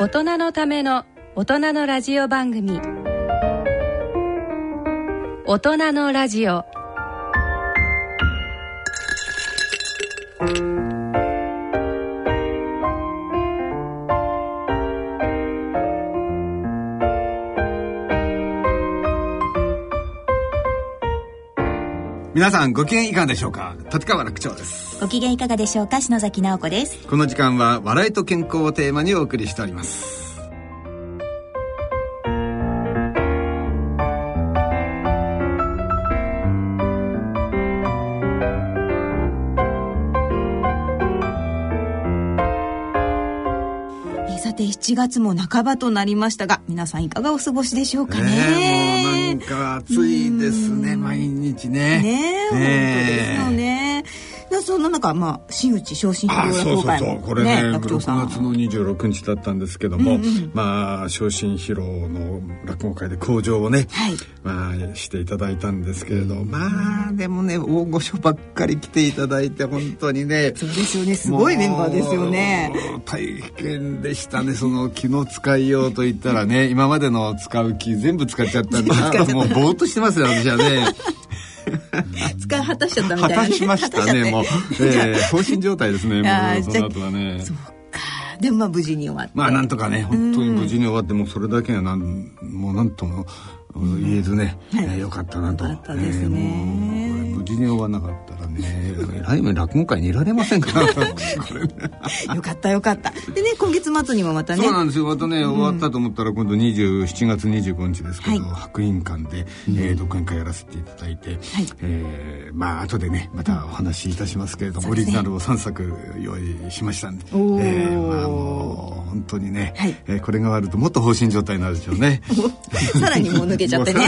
大人のための大人のラジオ番組。大人のラジオ。皆さんご機嫌いかがでしょうか？立川楽長です。ご機嫌いかがでしょうか？篠崎直子です。この時間は笑いと健康をテーマにお送りしております。えーさて7月も半ばとなりましたが皆さんいかがお過ごしでしょうかね。ねえもうなんか暑いですね毎日ね。ねえ、本当ですよねんな中まあ真打ち昇進あ披露そうそうこれね楽長さ6ん月の26日だったんですけども、まあ昇進披露の落語会で口上をね、はい。まあしていただいたんですけれど、まあでもね大御所ばっかり来ていただいて本当にねそうですよね。すごいメンバーですよね。大変でしたねその気の使いようといったらね今までの使う気全部使っちゃったんであもうぼーっとしてますよ私はね 使い果たしちゃったみたいな、ね、果たしましたねもう、えー、放心状態ですねもうその後はね。そうか。でもまあ無事に終わって。まあなんとかね本当に無事に終わってもうそれだけはなんもうなんとも言えずね、はい。えーよかったなと。よかったですね。えー無事に終わらなかったらね 来年落語会にいられませんから。よかったよかった。でね今月末にもまたね。そうなんですよ。またね、終わったと思ったら今度27月25日ですけど、はい。白銀館で、えー、独演会やらせていただいて、えーまあ後でねまたお話しいたしますけれども、オリジナルを3作用意しましたんで、えーまあもう本当にね、はい。えーこれが終わるともっと放心状態になるでしょうね。さらにもう抜けちゃってね。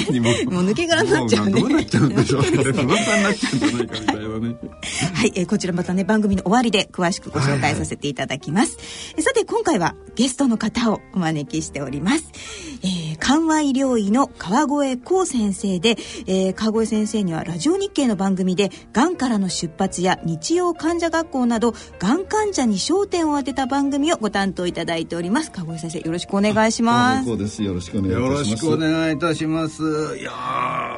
もう抜け殻になっちゃうね。もどうなっちゃうんでしょうね不安になっちゃうんじゃないかみたいなね。はい、えーこちらまたね番組の終わりで詳しくご紹介させていただきます、えーさて今回はゲストの方をお招きしております、えー緩和医療医の川越光先生で、えー川越先生にはラジオ日経の番組でがんからの出発や日曜患者学校などがん患者に焦点を当てた番組をご担当いただいております。川越先生よろしくお願いします。こうです。よろしくお願いいたします。します。いや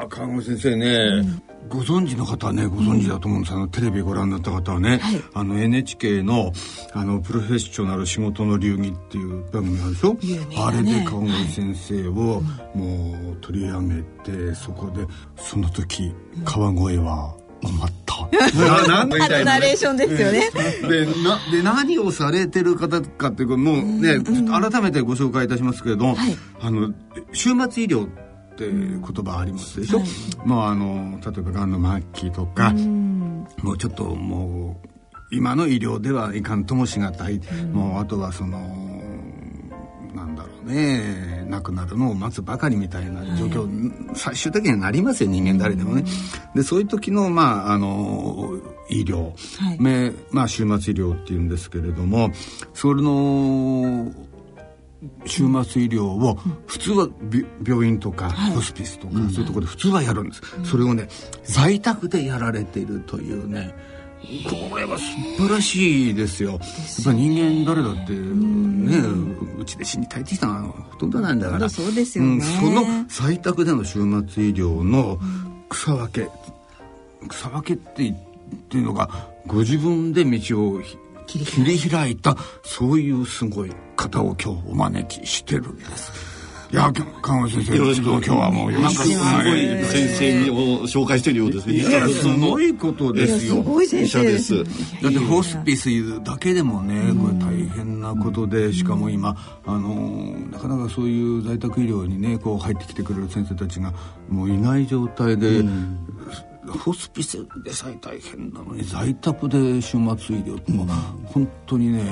ー、看護師先生ね、ご存知の方はね、ご存知だと思うんです。あの、テレビご覧になった方はね、はい。あの、NHK の、あの、プロフェッショナル仕事の流儀っていう番組あるでしょ、有名あれで看護師先生を、もう取り上げて、そこで、その時、川越は余った。ななんたいなね。ナレーションですよね。でなで何をされてる方かっていうかもうね、改めてご紹介いたしますけれども、はい。あの終末医療って言葉ありますでしょ、まああの例えばがんの末期とか、もうちょっともう今の医療ではいかんともしがたい、もうあとはそのなんだろうね。亡くなるのを待つばかりみたいな状況、最終的にはなりますよ人間誰でもね。でそういう時のまああの医療、はい。めまあ終末医療っていうんですけれどもそれの終末医療を普通はび病院とかホスピスとか、そういうところで普通はやるんです、それをね在宅でやられているというねこれは素晴らしいですよ。やっぱり人間誰だってねうちで死にたいって人はほとんどなんだから。そうですよね。んその在宅での終末医療の草分け草分けって言っていうのがご自分で道をひ切り開いたそういうすごい方を今日お招きしてるんです。いや看護師先生よろしく。今日はもうよろしくす。ごい先生を紹介してるようですね。いやすごいことですよ。すごい先生。です。だってホスピスだけでもねこれ大変なことでしかも今あのなかなかそういう在宅医療にねこう入ってきてくれる先生たちがもういない状態で、ホスピスでさえ大変なのに在宅で終末医療ってもう本当にね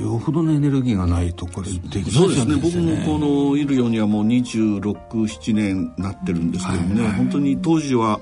よほどのエネルギーがないとこれできそうですね。ない僕もこのいるようにはもう26、7年なってるんですけどもね、本当に当時は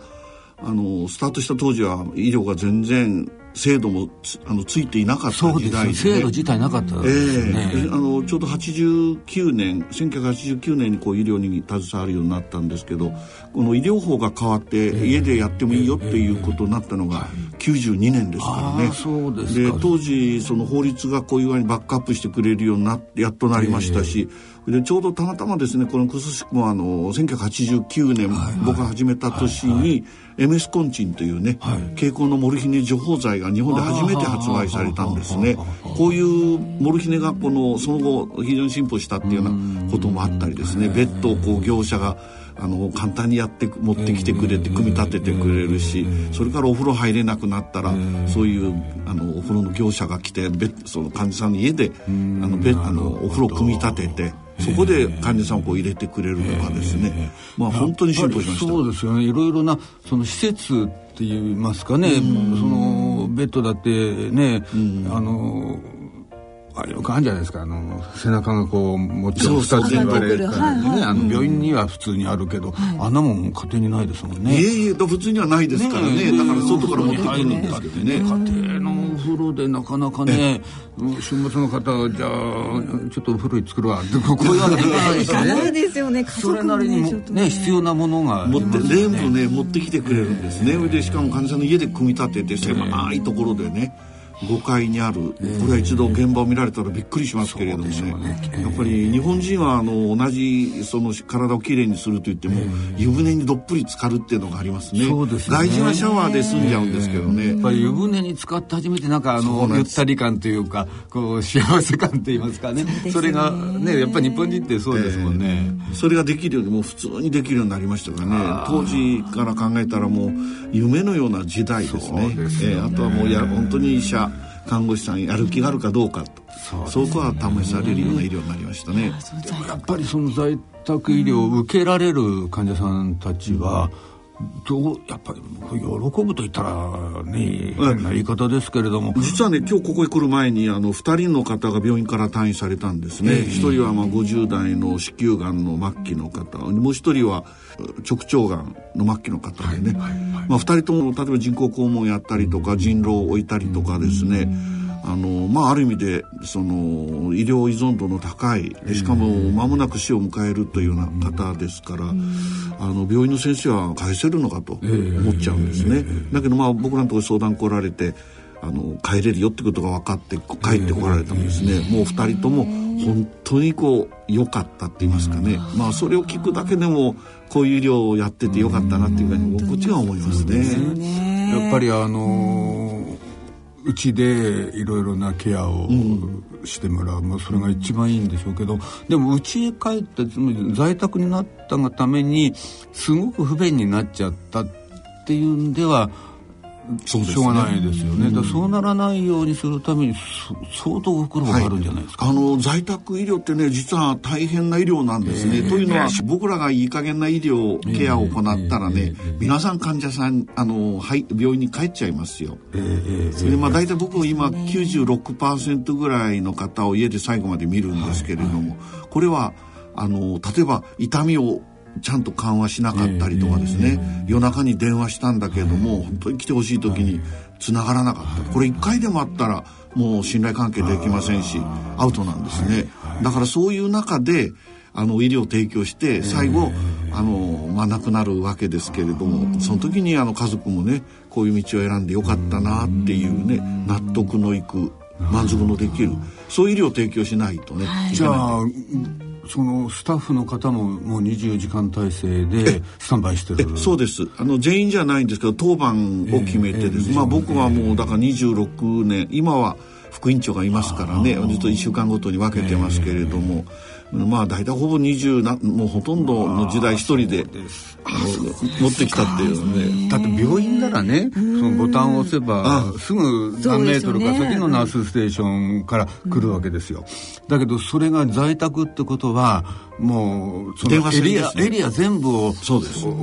あのスタートした当時は医療が全然制度もつあのついていなかった時代で、ね、制度自体なかったですね、えー、あのちょうど89年1989年にこう医療に携わるようになったんですけどこの医療法が変わって家でやってもいいよっていうことになったのが92年ですからね、そうですで当時その法律がこういう具合にバックアップしてくれるようになってやっとなりましたし、でちょうどたまたまですねこのクスシクもあの1989年、僕が始めた年に、はいはいエメスコンチンというね、はい、蛍光のモルヒネ除法剤が日本で初めて発売されたんですね。こういうモルヒネがこのその後非常に進歩したっていうようなこともあったりですね。ベッドをこう業者があの簡単にやって持ってきてくれて組み立ててくれるしそれからお風呂入れなくなったらそういうあのお風呂の業者が来てその患者さんの家であのベあのお風呂組み立ててそこで患者さんをこう入れてくれるとかですね、まあ本当に進歩しました。そうですよね。いろいろなその施設って言いますかね。そのベッドだってね、あのあよくあるんじゃないですかあの背中がこう持ち上げ言われたりね、あの病院には普通にあるけど、あんなもん家庭にないですもんね。いえいえ普通にはないですからね。だから外から持ってくるんですけどね。家庭のお風呂でなかなかね週末の方じゃあちょっとお風呂作るわこういうわけにいかないですよね。それなりにね。必要なものが持って全部ね持ってきてくれるんですね。でしかも患者さんの家で組み立てて狭いところでね5階にあるこれは一度現場を見られたらびっくりしますけれどもね。やっぱり日本人はあの同じその体をきれいにするといっても湯船にどっぷり浸かるっていうのがありますね。外人はシャワーで済んじゃうんですけどね。やっぱり湯船に浸かって初めてなんかあのゆったり感というかこう幸せ感と言いますかね。それがねやっぱり日本人ってそうですもんね、それができるようにもう普通にできるようになりましたからね。当時から考えたらもう夢のような時代ですね。す、ね、えー、あとはもうや本当に医者看護師さんやる気があるかどうかと。そ,、こは試されるような医療になりましたね。やっぱりその在宅医療を受けられる患者さんたちは、どうやっぱり喜ぶと言ったらね変な言い方ですけれども。実はね今日ここへ来る前にあの2人の方が病院から退院されたんですね、えー、1人はまあ50代の子宮がんの末期の方。もう1人は直腸がんの末期の方でね、はいはいはい、まあ、2人とも例えば人工肛門やったりとか人狼を置いたりとかですね、あのまあ、ある意味でその医療依存度の高いしかも間もなく死を迎えるというような方ですから、あの病院の先生は返せるのかと思っちゃうんですね。だけどまあ僕らのところ相談来られてあの帰れるよってことが分かって帰ってこられたんですね、もう2人とも本当にこう良かったって言いますかね、まあそれを聞くだけでもこういう医療をやっててよかったなっていうふうにこっちが思いますね。やっぱりあのうちでいろいろなケアをしてもらう、まあ、それが一番いいんでしょうけどでもうちへ帰ってつまり在宅になったがためにすごく不便になっちゃったっていうんではしょうがないですよね、うん、そうならないようにするために相当ご苦労があるんじゃないですか、はい、あの在宅医療ってね実は大変な医療なんですね、えー、というのは僕らがいい加減な医療ケアを行ったらね、えー、皆さん患者さんあの、はい、病院に帰っちゃいますよ、えー、でまあ大体僕今96%ぐらいの方を家で最後まで見るんですけれども、はいはい、これはあの例えば痛みをちゃんと緩和しなかったりとかですね、夜中に電話したんだけれども、本当に来てほしい時に繋がらなかった。これ1回でもあったら、もう信頼関係できませんし、アウトなんですね。だからそういう中で、あの医療を提供して最後、あのまあ、亡くなるわけですけれどもその時にあの家族もねこういう道を選んでよかったなっていうね納得のいく満足のできるそういう医療を提供しないとね、じゃあそのスタッフの方ももう24時間体制でスタンバイしてる。そうです。あの全員じゃないんですけど当番を決めてです、えー、まあ僕はもうだから26年今は副院長がいますからね。ずっと1週間ごとに分けてますけれども、えー、まあ大体ほぼ20なもうほとんどの時代一人で持ってきたっていうねだって病院ならねそのボタンを押せばすぐ何メートルか先のナースステーションから来るわけですよ、だけどそれが在宅ってことはもうそのエリア、エリア全部を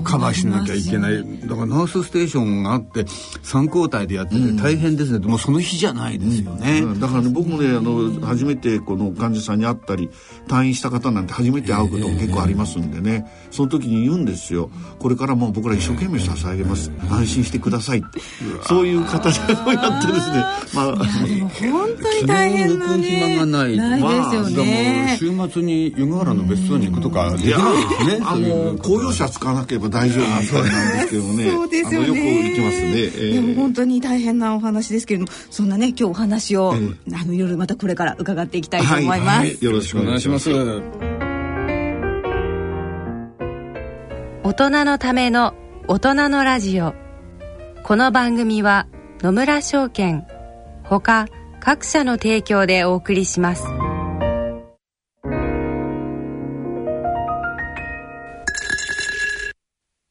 カバーしなきゃいけない。だからナースステーションがあって3交代でやってて大変ですね、うん、もうその日じゃないですよね、うん、だからね僕もねあの初めてこの患者さんに会ったり退院した方なんて初めて会うことも結構ありますんでね、その時に言うんですよ。これからもう僕ら一生懸命支え上げます安心してくださいって。そういう形でやってですね。まあ。本当に大変なね暇がない。ないですよね、まあ、週末に湯河原の別荘に行くとかできないですねあの公用車使わなければ大丈夫みたいなんですけどね。そうですよね。あのよく行きますね、えーでも本当に大変なお話ですけれどもそんなね今日お話を、あのいろいろまたこれから伺っていきたいと思います、はい。よろしくお願いします。大人のための大人のラジオ。この番組は野村証券ほか各社の提供でお送りします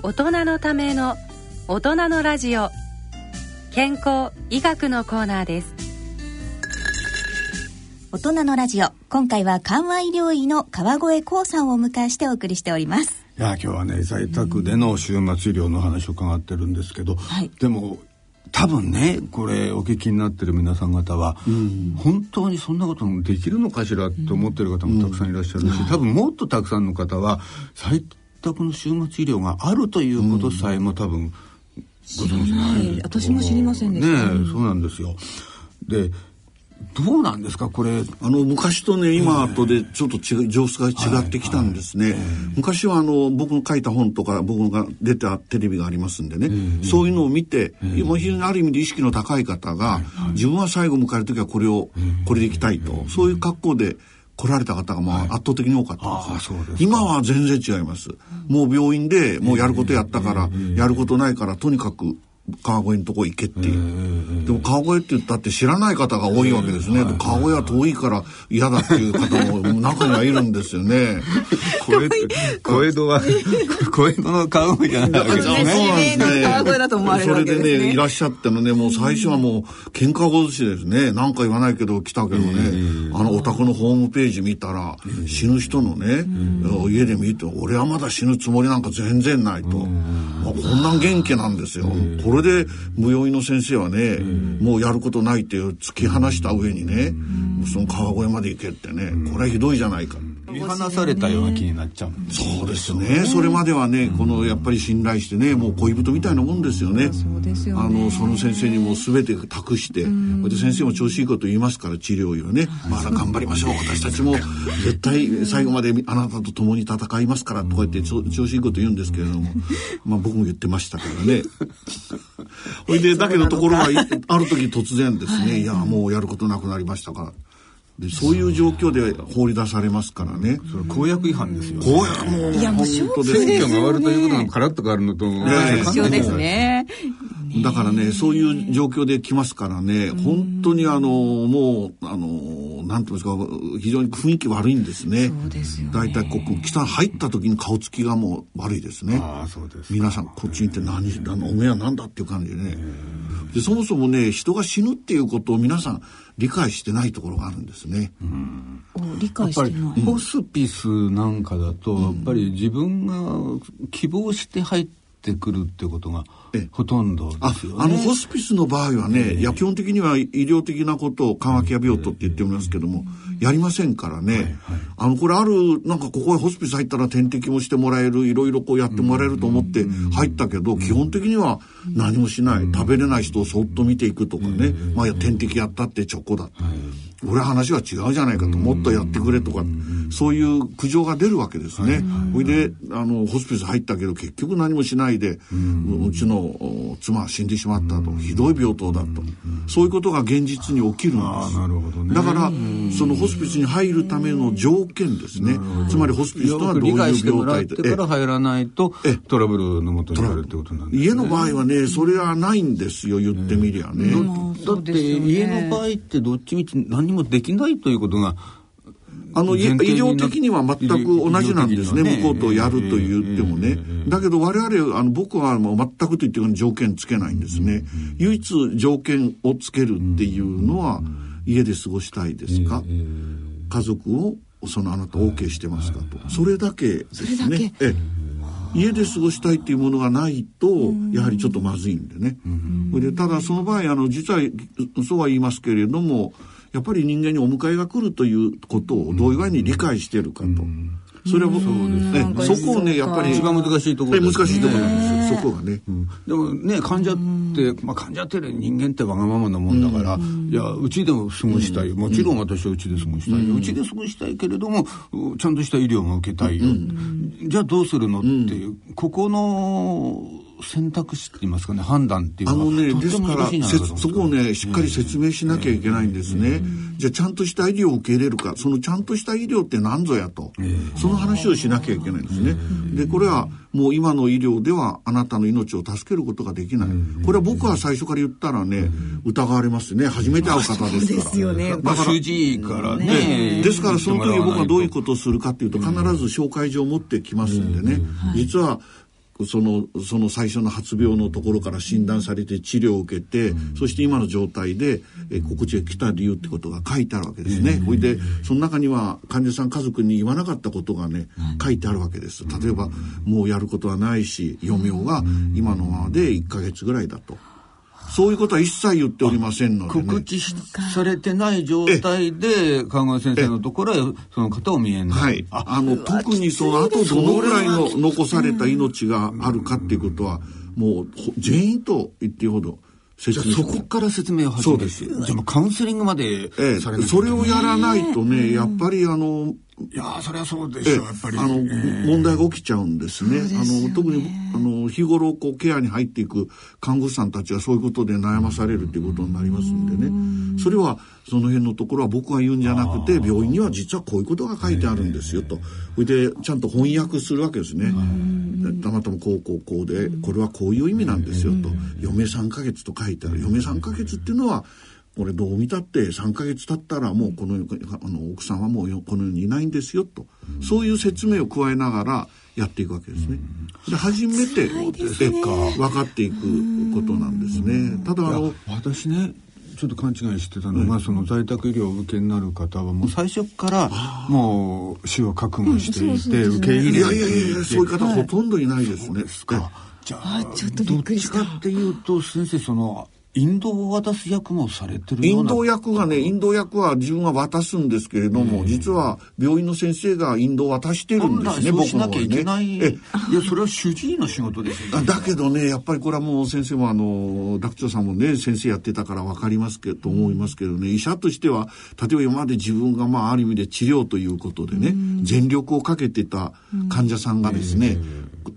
大人のための大人のラジオ。健康医学のコーナーです。大人のラジオ。今回は緩和医療医の川越光さんをお迎えしてお送りしております。いや今日はね在宅での週末医療の話を伺ってるんですけど、はい。でも多分ねこれお聞きになってる皆さん方は、本当にそんなこともできるのかしらって思ってる方もたくさんいらっしゃるし、多分もっとたくさんの方は在宅の週末医療があるということさえも多分ご存知ない私も知りませんでした。ねえそうなんですよ。でどうなんですかこれ？あの昔とね今とでちょっと違う様子が違ってきたんですね、昔はあの僕の書いた本とか僕が出たテレビがありますんでね、そういうのを見て、今非常にある意味で意識の高い方が、自分は最後迎える時はこれを、これでいきたいと、そういう格好で来られた方がまあ圧倒的に多かったんです,、あそうですか。今は全然違います。もう病院でもうやることやったから、やることないからとにかく川越のとこ行けっていう、でも川越って言ったって知らない方が多いわけですね、で川越は遠いから嫌だっていう方も中にはいるんですよね。小江小江戸は 小江戸の川越じゃないわけですね。そうなんですね。川越だと思われるわけですね。それでねいらっしゃってのねもう最初はもう喧嘩ごずしですね。何か言わないけど来たけどね、あのお宅のホームページ見たら、死ぬ人のね、家で見て俺はまだ死ぬつもりなんか全然ないと、あこんなん元気なんですよ、これで無用医の先生はね、もうやることないって突き放した上にね、その川越まで行けってね、これはひどいじゃないか、見放されたような気になっちゃう。そうですね。それまではね、このやっぱり信頼してね、もう恋人みたいなもんですよね。そうですよね。あの、その先生にもう全て託して、それで先生も調子いいこと言いますから、治療医はね、まだ頑張りましょう。私たちも 絶対最後まであなたと共に戦いますから、とか言って調調子いいこと言うんですけれども、まあ僕も言ってましたけどね。ほいで、だけどところが、いある時突然ですね、い。や、もうやることなくなりましたか。ら。でそういう状況で放り出されますからね。それ公約違反ですよ、ね、こうやもういやもう本当です選挙が終わるということがカラッと変わるのと、え一緒ですねだからね、そういう状況で来ますからね、本当にあの、もう、あの、なんていうんですか、非常に雰囲気悪いんですね。そうですよね。大体ここ、来た、入った時に顔つきがもう悪いですね。ああそうです皆さん、こっちに行って何、あのおめえは何だっていう感じでね。で、そもそもね、人が死ぬっていうことを皆さん理解してないところがあるんですね。お理やっぱり解してない。ホスピスなんかだと、やっぱり自分が希望して入ってくるってことがええほとんどあですよね。あのホスピスの場合はね、いや基本的には医療的なことを緩和ケア病棟って言っておりますけども、やりませんからね、あのこれあるなんかここへホスピス入ったら点滴もしてもらえるいろいろこうやってもらえると思って入ったけど、基本的には何もしない、食べれない人をそっと見ていくとかね、まあ点滴やったってチョコだ、俺話が違うじゃないかと、もっとやってくれとか、そういう苦情が出るわけですね。ほいで、あの、ホスピス入ったけど、結局何もしないで、うちの妻は死んでしまったと、ひどい病棟だと、そういうことが現実に起きるんです。なるほどね。だから、そのホスピスに入るための条件ですね。つまりホスピスとはどういう病態で。から入らないと、トラブルのもとになるってことなんです、ね、家の場合はね、それはないんですよ、言ってみりゃね。だって、家の場合ってどっちみち何にもできないということが、あの、医療的には全く同じなんですね。ね向こうとやると言ってもね。だけど我々、あの、僕はもう全くと言っても条件つけないんですね。唯一条件をつけるっていうのは、家で過ごしたいですか？家族を、そのあなた OK してますかと。それだけですね。え家で過ごしたいっていうものがないと、やはりちょっとまずいんでね。でただその場合、あの、実は、そうは言いますけれども、やっぱり人間にお迎えが来るということをどういう具合に理解してるかと。それはそうですね。そこをね、やっぱり。一番難しいところ、ね、難しいところなんですよ、そこがね。うん、でもね、患者って、まあ患者って人間ってわがままなもんだから、いや、うちでも過ごしたい。もちろん私はうちで過ごしたい。うちで過ごしたいけれども、ちゃんとした医療も受けたいよ。じゃあどうするのっていう、ここの、選択肢って言いますかね、判断っていうのは。あのね、ですから、そこをね、しっかり説明しなきゃいけないんですね。じゃあ、ちゃんとした医療を受け入れるか、そのちゃんとした医療って何ぞやと。その話をしなきゃいけないんですね。で、これは、もう今の医療ではあなたの命を助けることができない。これは僕は最初から言ったらね、疑われますね。初めて会う方ですから。ですよね。だから、主治医からね。ですから、その時僕はどういうことをするかっていうと、必ず紹介状を持ってきますんでね。実は、その、その最初の発病のところから診断されて治療を受けて、うん、そして今の状態で、えこちへ来た理由ってことが書いてあるわけですね。ほ、いで、その中には患者さん家族に言わなかったことがね、書いてあるわけです。例えば、もうやることはないし、余命が今のままで1ヶ月ぐらいだと。そういうことは一切言っておりませんので、ね、告知されてない状態で、看護先生のところへその方を見えない。はい。あの、特にその後どのぐらいの残された命があるかっていうことは、もう全員と言っていいほど、説明そこから説明を始めそうです。じゃあカウンセリングまでされない、ええ、それをやらないとね、やっぱりあの、いやそれはそうでしょう、やっぱり。あの、えー、問題が起きちゃうんですね。すねあの、特に、あの、日頃、こう、ケアに入っていく看護師さんたちはそういうことで悩まされるっていうことになりますんでね。それは、その辺のところは僕が言うんじゃなくて、病院には実はこういうことが書いてあるんですよと。それで、ちゃんと翻訳するわけですね。たまたまこうこうこうで、これはこういう意味なんですよと。余命3ヶ月と書いてある。余命3ヶ月っていうのは、これどう見たって3ヶ月経ったらもうこのあの奥さんはもうこの世にいないんですよと、うん、そういう説明を加えながらやっていくわけですね。で初めて、ね、分かっていくことなんですね。ただあの私ねちょっと勘違いしてたのが、うん、その在宅医療を受けになる方はもう最初からもう死を覚悟していて、受け入れいやいやいやそういう方ほとんどいないですね。ですか。じゃあちょっとどっちかっていうと先生その引導を渡す役もされてる引導役がね、引導役は自分が渡すんですけれども、実は病院の先生が引導を渡してるんですね、僕は、ね。いけない。いや、それは主治医の仕事ですよ、ね、だけどね、やっぱりこれはもう先生もあの、学長さんもね、先生やってたから分かりますけど、と思いますけどね、医者としては、例えば今まで自分がまあある意味で治療ということでね、全力をかけてた患者さんがですね、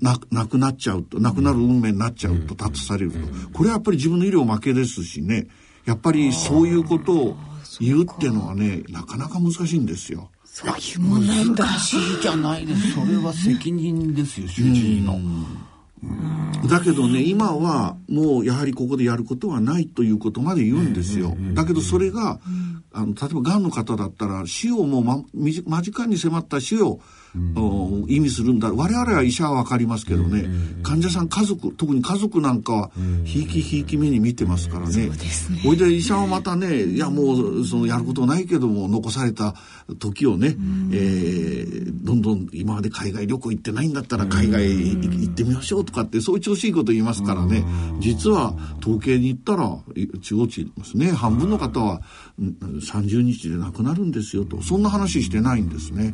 な亡くなっちゃうと亡くなる運命になっちゃうと立たされるとこれはやっぱり自分の医療負けですしねやっぱりそういうことを言うっていうのはねなかなか難しいんですよ。そういうもんなんだ。難しいじゃないです。それは責任ですよ、主治医の。だけどね、今はもうやはりここでやることはないということまで言うんですよ。だけどそれが、あの、例えば癌の方だったら死をもう間近に迫った死を意味するん。だ我々は医者は分かりますけどね、患者さん。家族特に家族なん。かはひいきひいき目に見てますからねほいで医者はまたねいやもうそのやることないけども残された時をね、えー、どん。どん。今まで海外旅行行ってないん。だったら海外行ってみましょうとかってそういう調子いいこと言いますからね実は統計に行ったら中央値ですね半分の方は30日で亡くなるん。ですよとそん。な話してないん。ですね。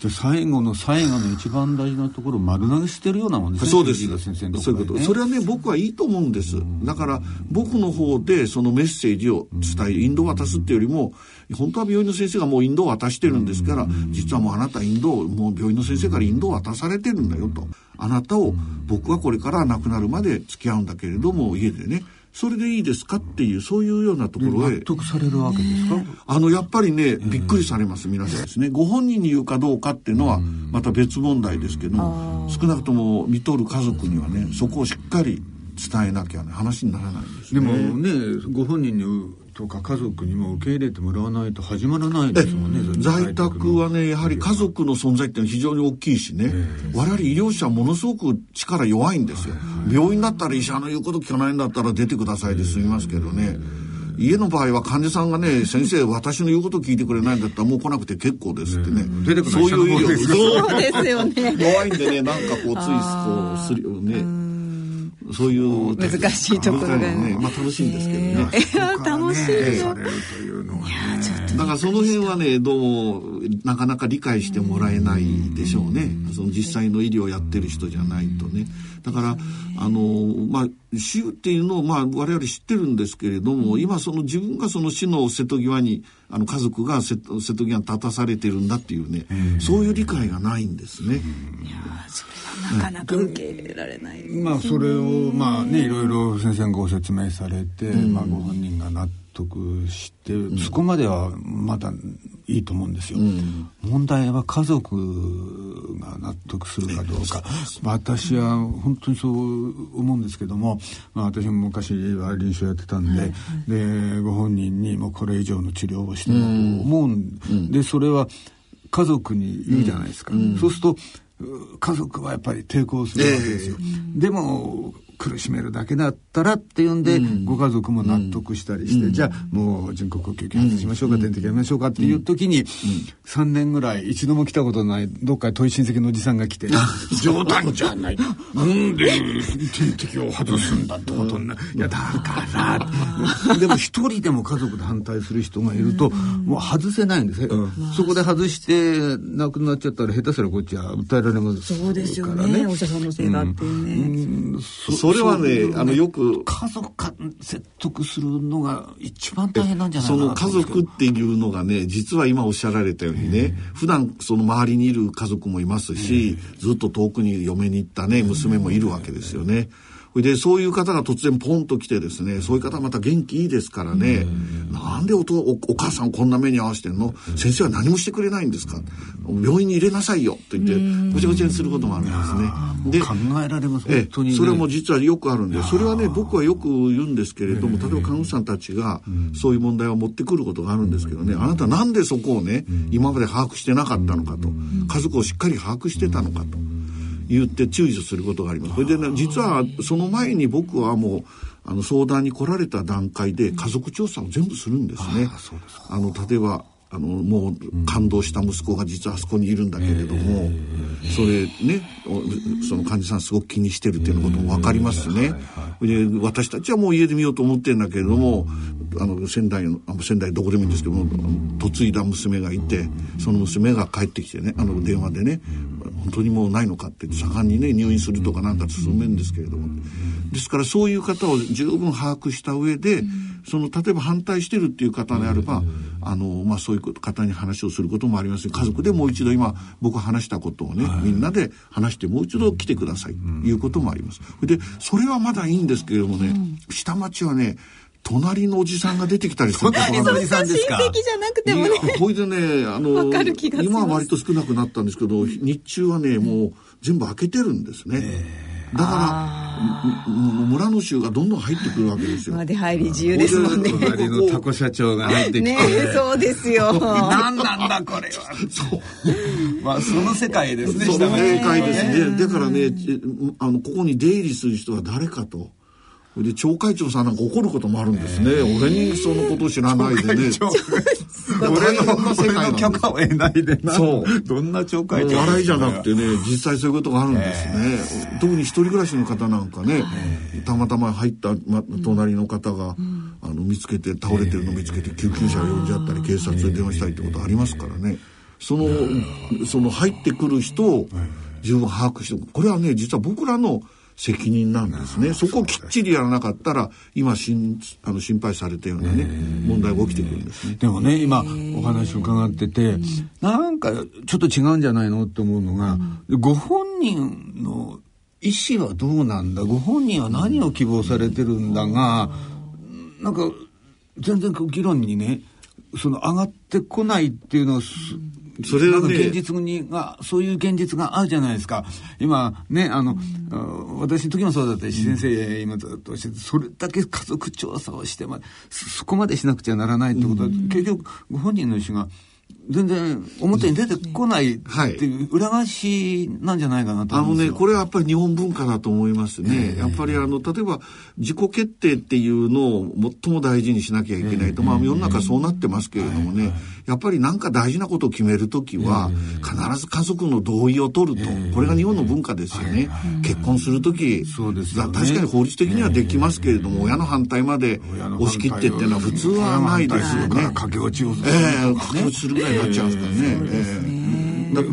じゃ最後の最後の一番大事なところ丸投げしてるようなもんですねそうです。先生のとそういうこと。それはね僕はいいと思うんです。だから僕の方でそのメッセージを伝え引導を渡すっていうよりも本当は病院の先生がもう引導を渡してるんですから実はもうあなた引導もう病院の先生から引導を渡されてるんだよと。あなたを僕はこれから亡くなるまで付き合うんだけれども家でねそれでいいですかっていうそういうようなところへ。納得されるわけですか？あのやっぱりねびっくりされます皆さんですね。ご本人に言うかどうかっていうのはまた別問題ですけども少なくとも見とる家族にはねそこをしっかり伝えなきゃね話にならないんですでねもねご本人にとか家族にも受け入れてもらわないと始まらないですもんね。在宅はねやはり家族の。存在っていうのは非常に大きいしね。我々医療者はものすごく力弱いんですよ。病院だったら医者の言うこと聞かないんだったら出てくださいで済みますけどね。家の場合は患者さんがね、先生、私の言うこと聞いてくれないんだったらもう来なくて結構ですってね。出てくるそういう医療。そうですよね。弱いんでね、なんかこう、ついこう、するよね。そういう。難しいところがね。まあ楽しいんですけどね。いや楽しいよされるというのはねだからその辺はね、どうも、なかなか理解してもらえないでしょうね。その実際の医療をやってる人じゃないとね。だから、あの、まあ、死っていうのを、まあ、我々知ってるんですけれども、今その自分がその死の瀬戸際に、あの、家族が瀬戸瀬戸際に立たされてるんだっていうね、そういう理解がないんですね。なかなか受け入れられないまあそれをまあねいろいろ先生がご説明されて、まあご本人が納得して、そこまではまだいいと思うんですよ、問題は家族が納得するかどうか、私は本当にそう思うんですけども、まあ、私も昔は臨床やってたんで,、でご本人にもうこれ以上の治療をしてもと思うん。でそれは家族に言うじゃないですか、そうするとう家族はやっぱり抵抗するわけですよ、でも苦しめるだけだったらっていうんで、ご家族も納得したりして、じゃあもう人工呼吸器外しましょうか、点滴やめましょうかっていう時に、3年ぐらい一度も来たことないどっか遠い親戚のおじさんが来て冗談じゃない。なんで点滴を外すんだってことになる。いやだからでも一人でも家族で反対する人がいると、もう外せないんです。よ、そこで外して亡くなっちゃったら下手すらこっちは訴えられますそうですよねお医者さんのせいだっていうね、うんそれはね、あの、よく、家族か説得するのが一番大変なんじゃないかなその家族っていうのがね、実は今おっしゃられたようにね、普段その周りにいる家族もいますし、ずっと遠くに嫁に行ったね、娘もいるわけですよね。で、そういう方が突然ポンと来てですね、そういう方また元気いいですからね、なんでおとおお母さんこんな目に合わせてんの？先生は何もしてくれないんですか病院に入れなさいよ。と言って、ごちゃごちゃにすることもあるんですね。で、考えられます。ね、え、それも実はよくあるんで、それはね、僕はよく言うんですけれども、例えば看護師さんたちがそういう問題を持ってくることがあるんですけどね、あなたなんでそこをね、今まで把握してなかったのかと、家族をしっかり把握してたのかと。言って注意することがあります。それでね、実はその前に僕はもう、あの相談に来られた段階で家族調査を全部するんですね。あの、例えば、あの、もう感動した息子が実はあそこにいるんだけれども、それね、おその患者さんすごく気にしてるっていうことも分かりますしね。で、私たちはもう家で見ようと思ってるんだけれども、あの、仙台の、あ仙台どこでもいいんですけども、嫁いだ娘がいて、その娘が帰ってきてね、あの、電話でね、本当にもうないのかって盛んにね、入院するとかなんか進めるんですけれども。ですからそういう方を十分把握した上で、その、例えば反対してるっていう方であれば、あの、まあ、そういう方に話をすることもありますし、家族でもう一度今、僕が話したことをね、みんなで話してもう一度来てください、いうこともあります。で、それはまだいいんですけれどもね、下町はね、隣のおじさんが出てきたりすることがある。隣のおじさんですか？親戚じゃなくてもね。でね、あの今は割と少なくなったんですけど、日中はね、もう全部開けてるんですね。だから、村の衆がどんどん入ってくるわけですよ。まあ出入り自由ですもんね。隣のタコ社長が入ってきて、ねえそうですよ。何なんだこれはそうまあその世界ですねその下町正解ですね。だからね、ちあの、ここに出入りする人は誰かと。で、町会長さんなんか怒ることもあるんですね。俺にそのことを知らないでね。俺の俺の許可を得ないでな。そう。どんな町会長笑いじゃなくてね、実際そういうことがあるんですね。特に一人暮らしの方なんかね、たまたま入った、ま、隣の方が、あの、見つけて、倒れてるのを見つけて、救急車を呼んじゃったり、警察に電話したりってことありますからね。その、その入ってくる人を十分把握してこれはね実は僕らの責任なんですね。そこをきっちりやらなかったら、今しんあの心配されたようなね、問題が起きてくるんですね。でもね、今お話を伺ってて、なんかちょっと違うんじゃないのって思うのが、ご本人の意思はどうなんだ？ご本人は何を希望されてるんだが、なんか全然議論にね、その上がってこないっていうのは、それは、ね、現実にが、そういう現実があるじゃないですか。今、ね、あの、うん、私の時もそうだったし、先生、今ずっとしてそれだけ家族調査をしてま、そこまでしなくちゃならないってことは、うん、結局、ご本人の意思が、全然表に出てこないっていう裏返しなんじゃないかなとあのね、これはやっぱり日本文化だと思いますね。やっぱりあの、例えば自己決定っていうのを最も大事にしなきゃいけないと、まあ世の中そうなってますけれどもね、やっぱり何か大事なことを決めるときは、必ず家族の同意を取ると。これが日本の文化ですよね。結婚するとき、確かに法律的にはできますけれども、親の反対まで押し切ってっていうのは普通はないですよね。駆け落ちをするぐらいになっちゃうんですからね。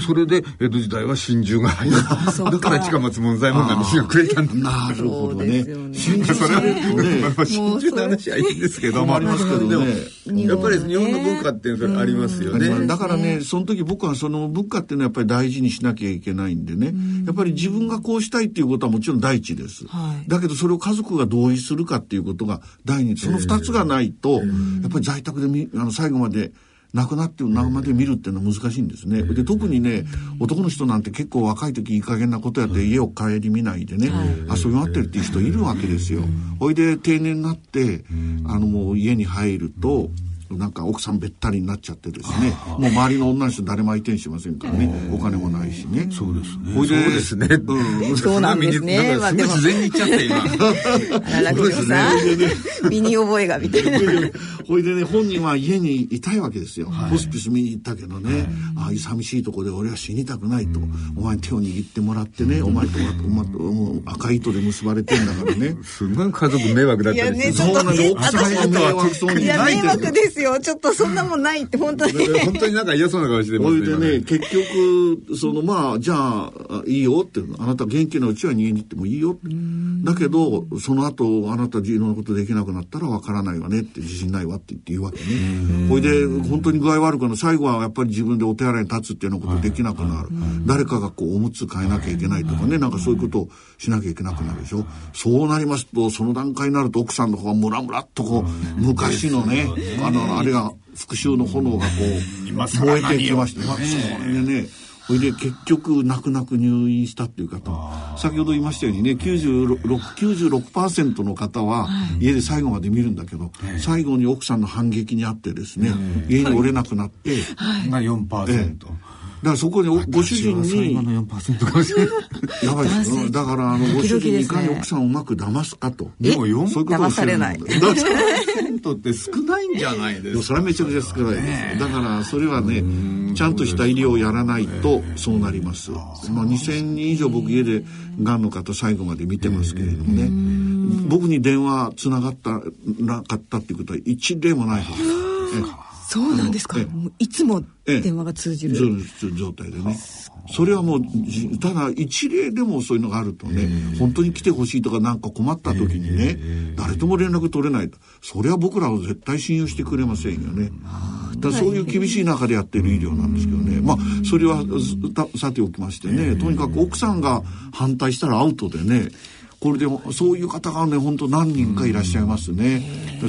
それで江戸時代は真珠が入る。だから近松門左衛門なんですがくれたんだ。なるほどね。真珠それはね、真珠の話はいいんですけども。ありますけどね。やっぱり日本の文化っていうのはありますよね。だからね、その時僕はその文化っていうのはやっぱり大事にしなきゃいけないんでね。やっぱり自分がこうしたいっていうことはもちろん第一です。だけどそれを家族が同意するかっていうことが第二。その二つがないと、やっぱり在宅であの最後まで亡くなって生で見るっていうのは難しいんですね。で、特にね、男の人なんて結構若い時いい加減なことやって家を帰り見ないでね、遊び回ってるっていう人いるわけですよ。ほいで定年になって、あのもう家に入ると、なんか奥さんべったりになっちゃってですね、もう周りの女の人誰も相手にしませんからね、お金もないしね。そうですね。そうですね。うん、そうなんですね。まあでも。自然に言っちゃって今。あら、落語さん。身に覚えがみたいな。ほいでね、本人は家にいたいわけですよ。ホスピス見に行ったけどね、ああ、寂しいとこで俺は死にたくないと。お前に手を握ってもらってね、お前とお前と赤い糸で結ばれてんだからね。すごい家族迷惑だったりする。そうなんで、奥さんは迷惑そうにない迷惑ですよ。ちょっとそんなもんないって本当に。本当になんか嫌そうな顔してますね。それでね、結局、そのまあ、じゃあ、いいよって、あなた元気なうちは逃げに行ってもいいよ。だけど、その後、あなたいろんなことできなくなったらわからないわねって自信ないわって言って言うわけね。ほいで、本当に具合悪くなる。最後はやっぱり自分でお手洗いに立つっていうようなことできなくなる。誰かがこう、おむつ変えなきゃいけないとかね、なんかそういうことをしなきゃいけなくなるでしょ。そうなりますと、その段階になると奥さんの方はムラムラっとこう、昔のね、あの、あれが、復讐の炎がこう、燃えてきまして、それでね、それで結局泣く泣く入院したっていう方。先ほど言いましたようにね 96%, 96の方は家で最後まで見るんだけど、はい、最後に奥さんの反撃にあってですね、家におれなくなって、はい、が4%、ええ。だからそこにご主人に。やばいです。だからあのご主人にいかに奥さんをうまく騙すかと。でも4%そういうことをされない。4%って少ないんじゃないですか。それはめちゃくちゃ少ないです。だからそれはね、ちゃんとした医療をやらないとそうなります。まあ2000人以上僕家でがんの方最後まで見てますけれどもね。僕に電話つながったなかったっていうことは一例もないはず。そうなんですか。いつも電話が通じる。状態でね。それはもう、ただ一例でもそういうのがあるとね、本当に来てほしいとかなんか困った時にね、誰とも連絡取れない。それは僕らを絶対信用してくれませんよね。だそういう厳しい中でやってる医療なんですけどね。まあ、それはさておきましてね、とにかく奥さんが反対したらアウトでね、これでそういう方がね本当何人かいらっしゃいますね、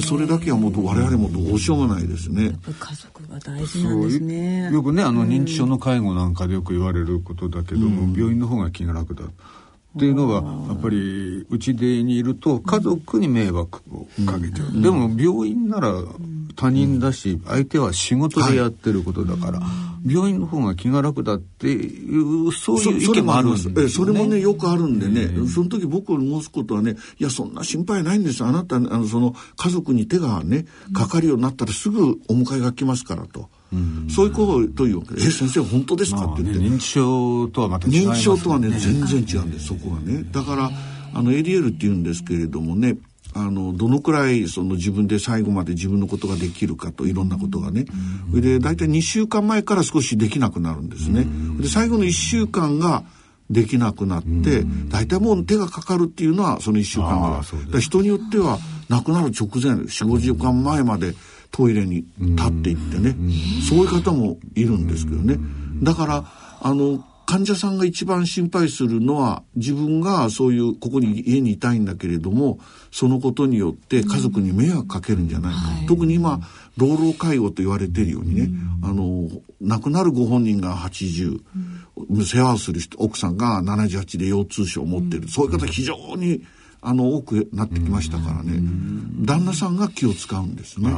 それだけはもう我々もどうしようもないですね。家族が大事なんですね。よくねあの認知症の介護なんかでよく言われることだけども、うん、病院の方が気が楽だっていうのはやっぱりうちでにいると家族に迷惑をかけちゃう、うん、でも病院なら他人だし相手は仕事でやってることだから、はい、病院の方が気が楽だっていうそういう意見もあるんですよ、ね、それもねよくあるんでね、うん、その時僕の申すことはねいやそんな心配ないんです。あなたあのその家族に手がねかかるようになったらすぐお迎えが来ますからと。そういうことというわけで、え、先生本当ですか？って言って、ね、認知症とはまた違いね、認知症とはね、全然違うんです、そこはね。だから、あの、ADL って言うんですけれどもね、あの、どのくらいその自分で最後まで自分のことができるかといろんなことがね。それで大体2週間前から少しできなくなるんですね。で、最後の1週間ができなくなって、大体もう手がかかるっていうのはその1週間ぐらい。人によっては亡くなる直前、4、5時間前までトイレに立っていってね、そういう方もいるんですけどね。だから、あの、患者さんが一番心配するのは自分がそういうここに家にいたいんだけれどもそのことによって家族に迷惑かけるんじゃないか、うん。はい、特に今老老介護と言われてるようにね、うん、あの亡くなるご本人が80、うん、世話をする人奥さんが78で腰痛症を持ってる、そういう方非常にあの多くなってきましたからね、旦那さんが気を使うんですね。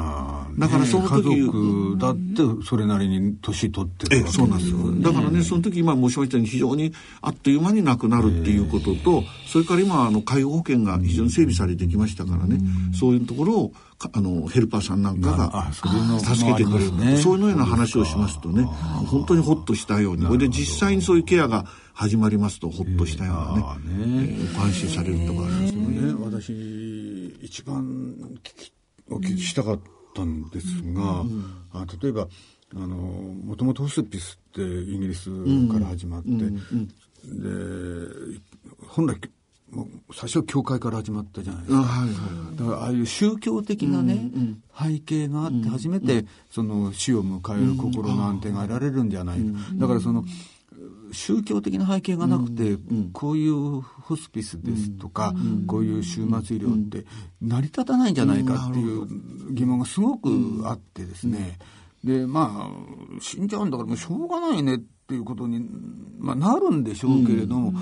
だからその時、家族だってそれなりに年取ってるわけそうなんですよ。だからね、その時今申し上げたように非常にあっという間に亡くなるっていうことと、それから今あの介護保険が非常に整備されてきましたからね、そういうところをあのヘルパーさんなんかが助けてくれる、ね、そういうような話をしますとね本当にほっとしたように。これで実際にそういうケアが始まりますとほっとしたようなね、えー、ご安心されるとかありますね。私一番聞きお聞きしたかったんですが、あ例えばあのもともとホスピスってイギリスから始まって、で本来最初は教会から始まったじゃないですか、はいはい、だからああいう宗教的なね、うんうん、背景があって初めて、その死を迎える心の安定が得られるんじゃないか、だからその宗教的な背景がなくて、こういうホスピスですとか、こういう終末医療って成り立たないんじゃないかっていう疑問がすごくあってですね、でまあ死んじゃうんだからもうしょうがないねっていうことに、まあ、なるんでしょうけれども、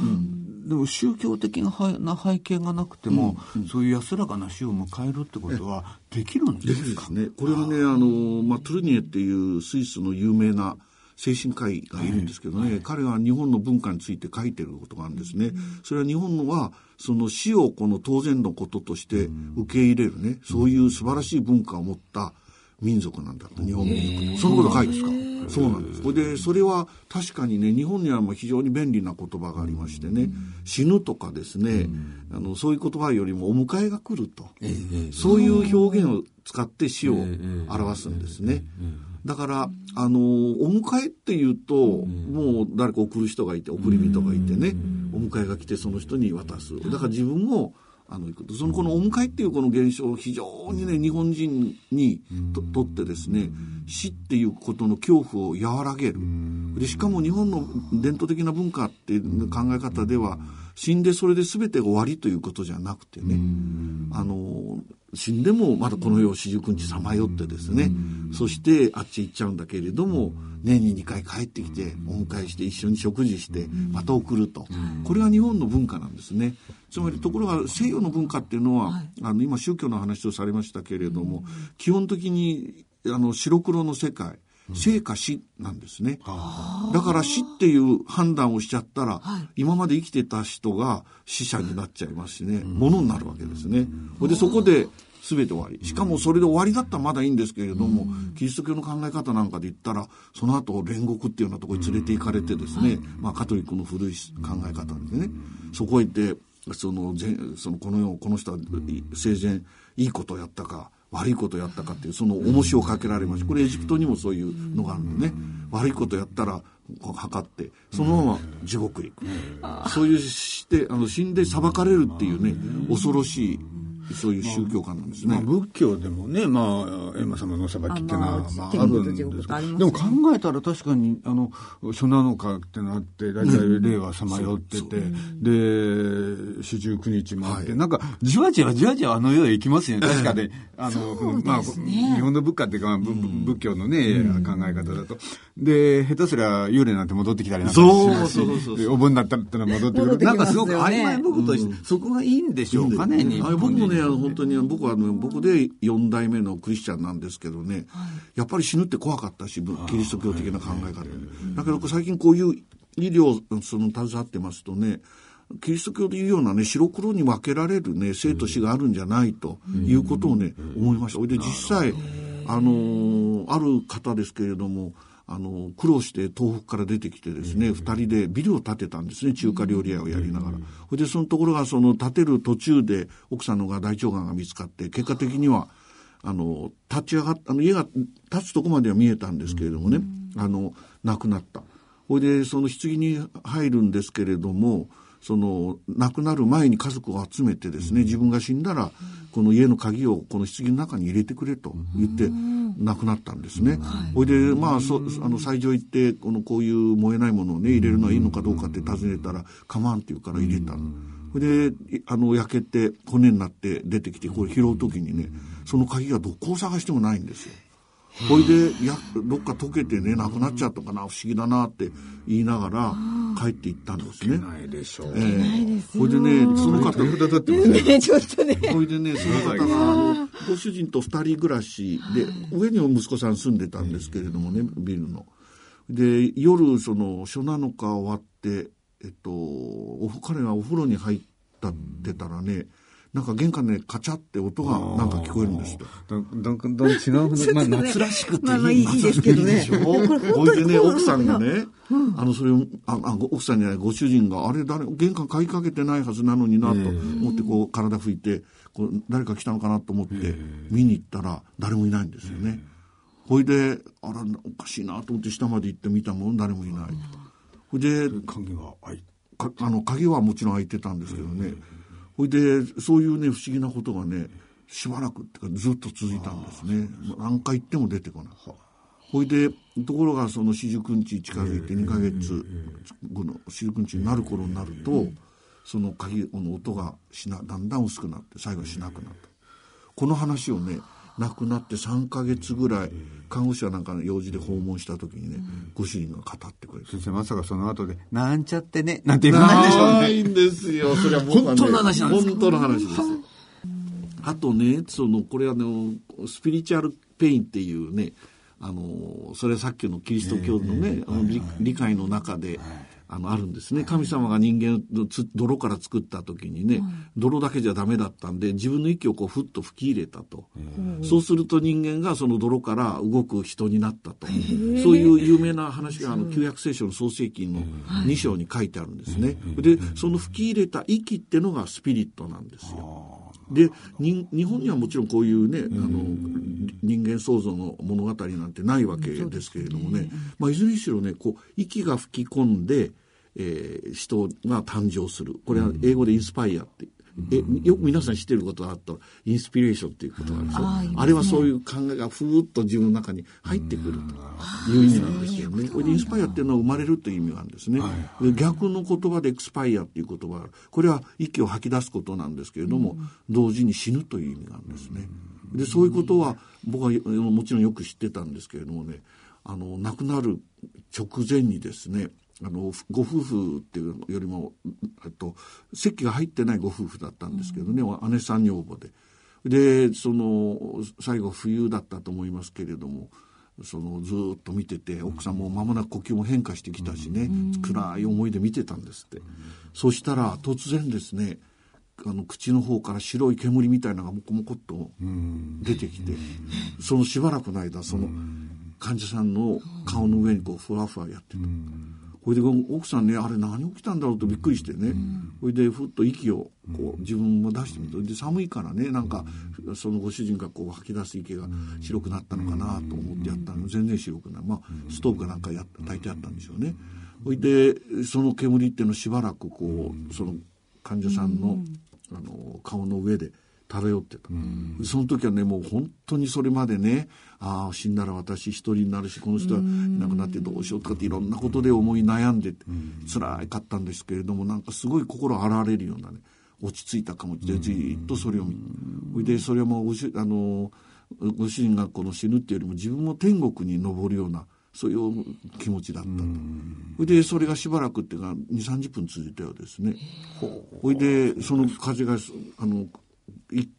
でも宗教的な背景がなくても、うんうん、そういう安らかな死を迎えるってことはできるんですか？ね。これはね、あの、まあ、トゥルニエっていうスイスの有名な精神科医がいるんですけどね、はい。はい、彼は日本の文化について書いてることがあるんですね。それは日本はその死をこの当然のこととして受け入れるね、そういう素晴らしい文化を持った民族なんだと、日本民そのこと書いてますか？そうなんです。で、それは確かにね、日本にはもう非常に便利な言葉がありましてね、死ぬとかですね、あの、そういう言葉よりもお迎えが来ると、そういう表現を使って死を表すんですね。だから、あの、お迎えっていうと、もう誰か送る人がいて、送り人がいてね、お迎えが来てその人に渡す。だから自分も、あの、そのこのお迎えっていうこの現象、非常にね、日本人にととってですね、死っていうことの恐怖を和らげる。で、しかも日本の伝統的な文化っていう考え方では、死んでそれで全てが終わりということじゃなくてね、あの、死んでもまだこの世を四十九日さまよってですね、そしてあっち行っちゃうんだけれども、年に2回帰ってきて、お迎えして一緒に食事して、また送ると。これが日本の文化なんですね。つまりところが西洋の文化っていうのは、あの今宗教の話をされましたけれども、基本的にあの白黒の世界、生か死なんですね。だから死っていう判断をしちゃったら、今まで生きてた人が死者になっちゃいますしね、ものになるわけですね。で、そこで全て終わり。しかもそれで終わりだったらまだいいんですけれども、キリスト教の考え方なんかで言ったら、その後煉獄っていうようなところに連れて行かれてですね、まあカトリックの古い考え方でね、そこへ行って、その、そのこの世、この人は生前いいことをやったか、悪いことやったかっていうその重しをかけられましこれエジプトにもそういうのがあるんでね悪いことやったら測ってそのまま地獄へ行く。そういうしてあの死んで裁かれるっていうね恐ろしいそういう宗教観なんですね。まあ、仏教でもね、まあ、閻魔様の裁きっていうのは、まあ、あるんですけど、でも考えたら確かに、あの、初七日ってなって、大体令和さまよってて、で、四十九日もあって、なんか、じわじわじわじわあの世へ行きますよね、確かで。あの、まあ、日本の仏教っていうか、仏教のね、考え方だと。で、下手すりゃ幽霊なんて戻ってきたりなんかしますし、お盆だったら戻ってくる。なんかすごく曖昧なことして、そこがいいんでしょうかね、僕もね、ね、本当に僕は、ね、僕で4代目のクリスチャンなんですけどね、はい、やっぱり死ぬって怖かったし、キリスト教的な考え方。だけど最近こういう医療、その携わってますとね、キリスト教でいうようなね、白黒に分けられるね、生と死があるんじゃないということをね、思いました。で実際、あのー、ある方ですけれども、あの、苦労して東北から出てきてですね、二、人でビルを建てたんですね、中華料理屋をやりながら。それで、そのところが、その建てる途中で、奥さんのが大腸がんが見つかって、結果的には、あの、立ち上がっあの、家が立つとこまでは見えたんですけれどもね、あの、亡くなった。それで、その棺に入るんですけれども、その亡くなる前に家族を集めてですね、自分が死んだらこの家の鍵をこの棺の中に入れてくれと言って亡くなったんですね。ほいでまあそあの斎場行ってこのこういう燃えないものをね入れるのはいいのかどうかって尋ねたら構わんって言うから入れた。ほいであの焼けて骨になって出てきてこれ拾う時にねその鍵がどこを探してもないんですよ。ほいでやどっか溶けてねなくなっちゃったかな不思議だなって言いながら帰っていったんですね。ないでしょう。ええほいでねその方札立ってますね。ねちょっとねほいでねその方があのご主人と二人暮らしで上にも息子さん住んでたんですけれどもねビルの。で夜その初七日終わってえっとお彼がお風呂に入ったってたらね、なんか玄関でカチャって音がなんか聞こえるんですよ。どんどんどん違う、まあ夏らしくていい。まあまあいいですけどね。でしょ。ほいでね、奥さんがね、あの、それを、あ、あ奥さんじゃない、ご主人が、あれ誰、玄関鍵かけてないはずなのにな、と思って、こう、体拭いて、こう、誰か来たのかなと思って、見に行ったら、誰もいないんですよね。ほいで、あら、おかしいなと思って下まで行ってみたもん、誰もいない。ほいで、鍵は開いかあの鍵はもちろん開いてたんですけどね、ほいでそういうね不思議なことがねしばらくっていうかずっと続いたんですね。何回行っても出てこない。ほいでところがその四十九日近づいて2ヶ月後の四十九日になる頃になるとその鍵の音がしなだんだん薄くなって最後しなくなった。この話をね亡くなって3ヶ月ぐらい看護師はなんかの用事で訪問した時にねご主人が語ってくれて先生まさかその後で、なんちゃってね、なんて言わないでしょうね。ないんですよ。それは僕は、ね、本当の話なんですか本当の話です。あとね、その、これはね、スピリチュアルペインっていうね、あの、それはさっきのキリスト教のね、あの理理解の中で、あの、あるんですね。神様が人間をつ泥から作った時にね、泥だけじゃダメだったんで、自分の息をこう、ふっと吹き入れたと。そうすると人間がその泥から動く人になったと。そういう有名な話が、あの、旧約聖書の創世記の2章に書いてあるんですね。で、その吹き入れた息ってのがスピリットなんですよ。でに日本にはもちろんこういうね、あの人間創造の物語なんてないわけですけれどもね。まあ、いずれにしろねこう息が吹き込んで、えー人が誕生する。これは英語でインスパイアって。えよく皆さん知ってることがあったらインスピレーションっていうことなんですよ、あれはそういう考えがふーっと自分の中に入ってくると。いう意味なんですよね。これでインスパイアっていうのは生まれるという意味があるんですね。で逆の言葉でエクスパイアっていう言葉があるこれは息を吐き出すことなんですけれども、同時に死ぬという意味があるんですね。でそういうことは僕はもちろんよく知ってたんですけれどもねあの亡くなる直前にですねあのご夫婦っていうよりも、えっと、席が入ってないご夫婦だったんですけどね、姉さん女房で。でその最後冬だったと思いますけれどもそのずーっと見てて奥さんも間もなく呼吸も変化してきたしね、暗い思いで見てたんですって、そしたら突然ですねあの口の方から白い煙みたいなのがもこもこっと出てきて、そのしばらくの間その患者さんの顔の上にこうふわふわやってた。ほいで奥さんねあれ何起きたんだろうとびっくりしてね、ほいでふっと息をこう自分も出してみて。で寒いからねなんかそのご主人がこう吐き出す息が白くなったのかなと思ってやったの。全然白くない。まあストーブかなんかや炊いてあったんでしょうね。ほいでその煙っていうのをしばらくこうその患者さんのあの顔の上で漂ってた、その時はねもう本当にそれまでねああ死んだら私一人になるしこの人はいなくなってどうしようとかっていろんなことで思い悩んで辛かったんですけれどもなんかすごい心洗われるようなね落ち着いた気持ちでじっとそれを見ほいでそれはもうあのご主人がこの死ぬっていうよりも自分も天国に昇るようなそういう気持ちだったと。ほいでそれがしばらくっていうか2 3 0分続いたようですね。ほいでその風があのい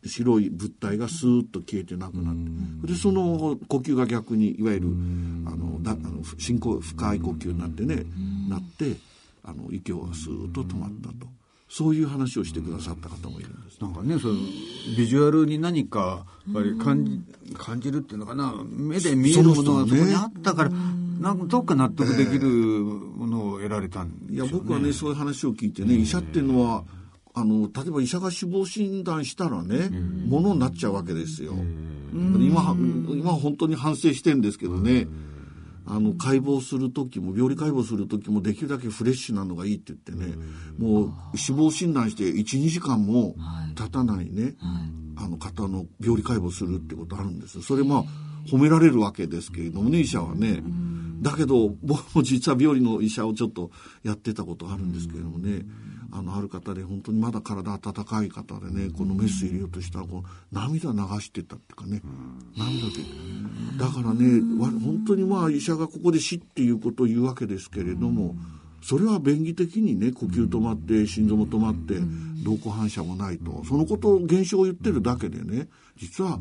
白い物体がスーッと消えてなくなって。でその呼吸が逆にいわゆるあのだあの深呼深い呼吸になってねなってあの息をスーッと止まったと。そういう話をしてくださった方もいるんです。なんかね、そのビジュアルに何かやっぱり感じ,、感じるっていうのかな？目で見えるものがそこにあったから、なんかどっか納得できるものを得られたんでいや僕はねそういう話を聞いてね医者っていうのはあの例えば医者が死亡診断したらねものになっちゃうわけですよ。今今本当に反省してんですけどね。あの解剖する時も病理解剖する時もできるだけフレッシュなのがいいって言ってね、もう死亡診断して12時間も経たないね、あの方の病理解剖するってことあるんですそれまあ褒められるわけですけれどもね医者はね、だけど僕も実は病理の医者をちょっとやってたことあるんですけれどもね、あのある方で本当にまだ体温かい方でねこのメス入れようとしたらこう涙流してたっていうかね、涙でだからね本当にまあ医者がここで死っていうことを言うわけですけれども、それは便宜的にね呼吸止まって心臓も止まって瞳孔反射もないと。そのこと現象を言ってるだけでね実は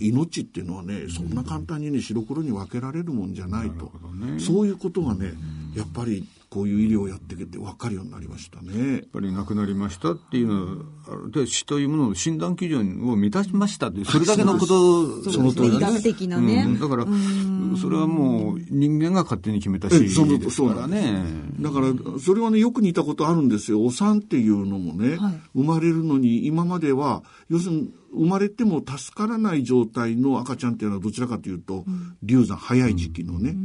命っていうのはねそんな簡単にね白黒に分けられるもんじゃないと、ね、そういうことがねやっぱりこういう医療をやってきて分かるようになりましたね。やっぱり亡くなりましたっていうのは、で死というものの診断基準を満たしましたという、それだけのことその通りね。医学的なね、うん。だから、それはもう人間が勝手に決めたしですからね。だから、それはね、よく似たことあるんですよ。お産っていうのもね、はい、生まれるのに今までは、要するに生まれても助からない状態の赤ちゃんっていうのはどちらかというと、うん、流産早い時期のね、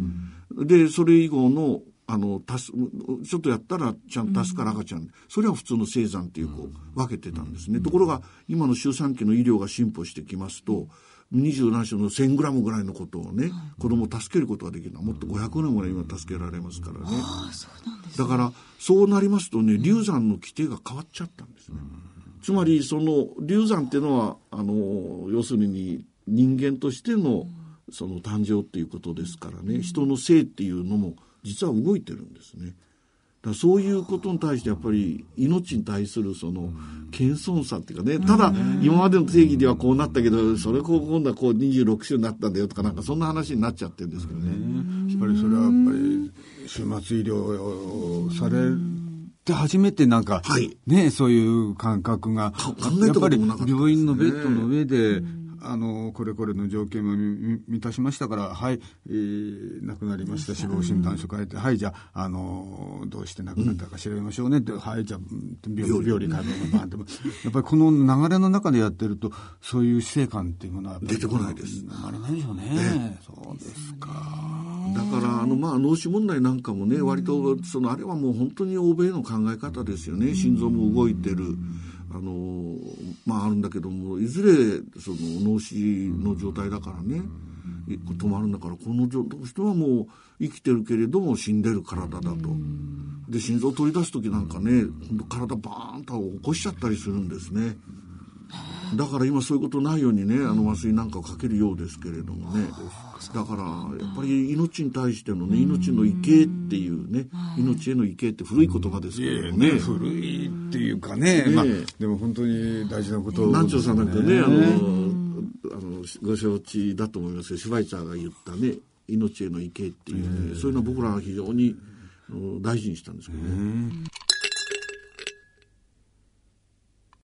うん、でそれ以後のあの、す、ちょっとやったらちゃんと助かる赤ちゃん、うん、それは普通の生産っていうこう分けてたんですね。うん、ところが、今の周産期の医療が進歩してきますと、二十何種の1000グラムぐらいのことをね、子供を助けることができるのはもっと500年ぐらい今助けられますからね。だから、そうなりますとね、流産の規定が変わっちゃったんですね。つまり、その、流産っていうのは、あの、要するに人間としての、その誕生っていうことですからね、人の性っていうのも、実は動いてるんですね。だそういうことに対してやっぱり命に対するその謙遜さっていうかね、ただ今までの定義ではこうなったけど、それこう今度はこう26週になったんだよとかなんかそんな話になっちゃってるんですけどね。やっぱりそれはやっぱり終末医療をされて初めてなんか、はい、ね、そういう感覚が、やっぱり病院のベッドの上で、あのこれこれの条件も満たしましたからはい、えー、亡くなりました死亡診断書書いて、はいじゃあ、あのどうして亡くなったか調べましょうねって、はいじゃあ病病理解剖のバンってやっぱりこの流れの中でやってるとそういう死生観っていうものは出てこないです。生れないでしょうね、そうですか。だからあのまあ脳死問題なんかもね割とそのあれはもう本当に欧米の考え方ですよね。心臓も動いてる。あのまああるんだけどもいずれその脳死の状態だからね、止まるんだからこの人はもう生きてるけれども死んでる体だと。で心臓を取り出す時なんかね体バーンと起こしちゃったりするんですね。だから今そういうことないようにねあの麻酔なんかをかけるようですけれどもね。だからやっぱり命に対してのね命の畏敬っていうね命への畏敬って古い言葉ですけどね。古いっていうかね、まあ、でも本当に大事なこと南條さんなんかねあのあのご承知だと思いますけどシュバイツァーが言ったね命への畏敬っていうねそういうのは僕らは非常に大事にしたんですけどね。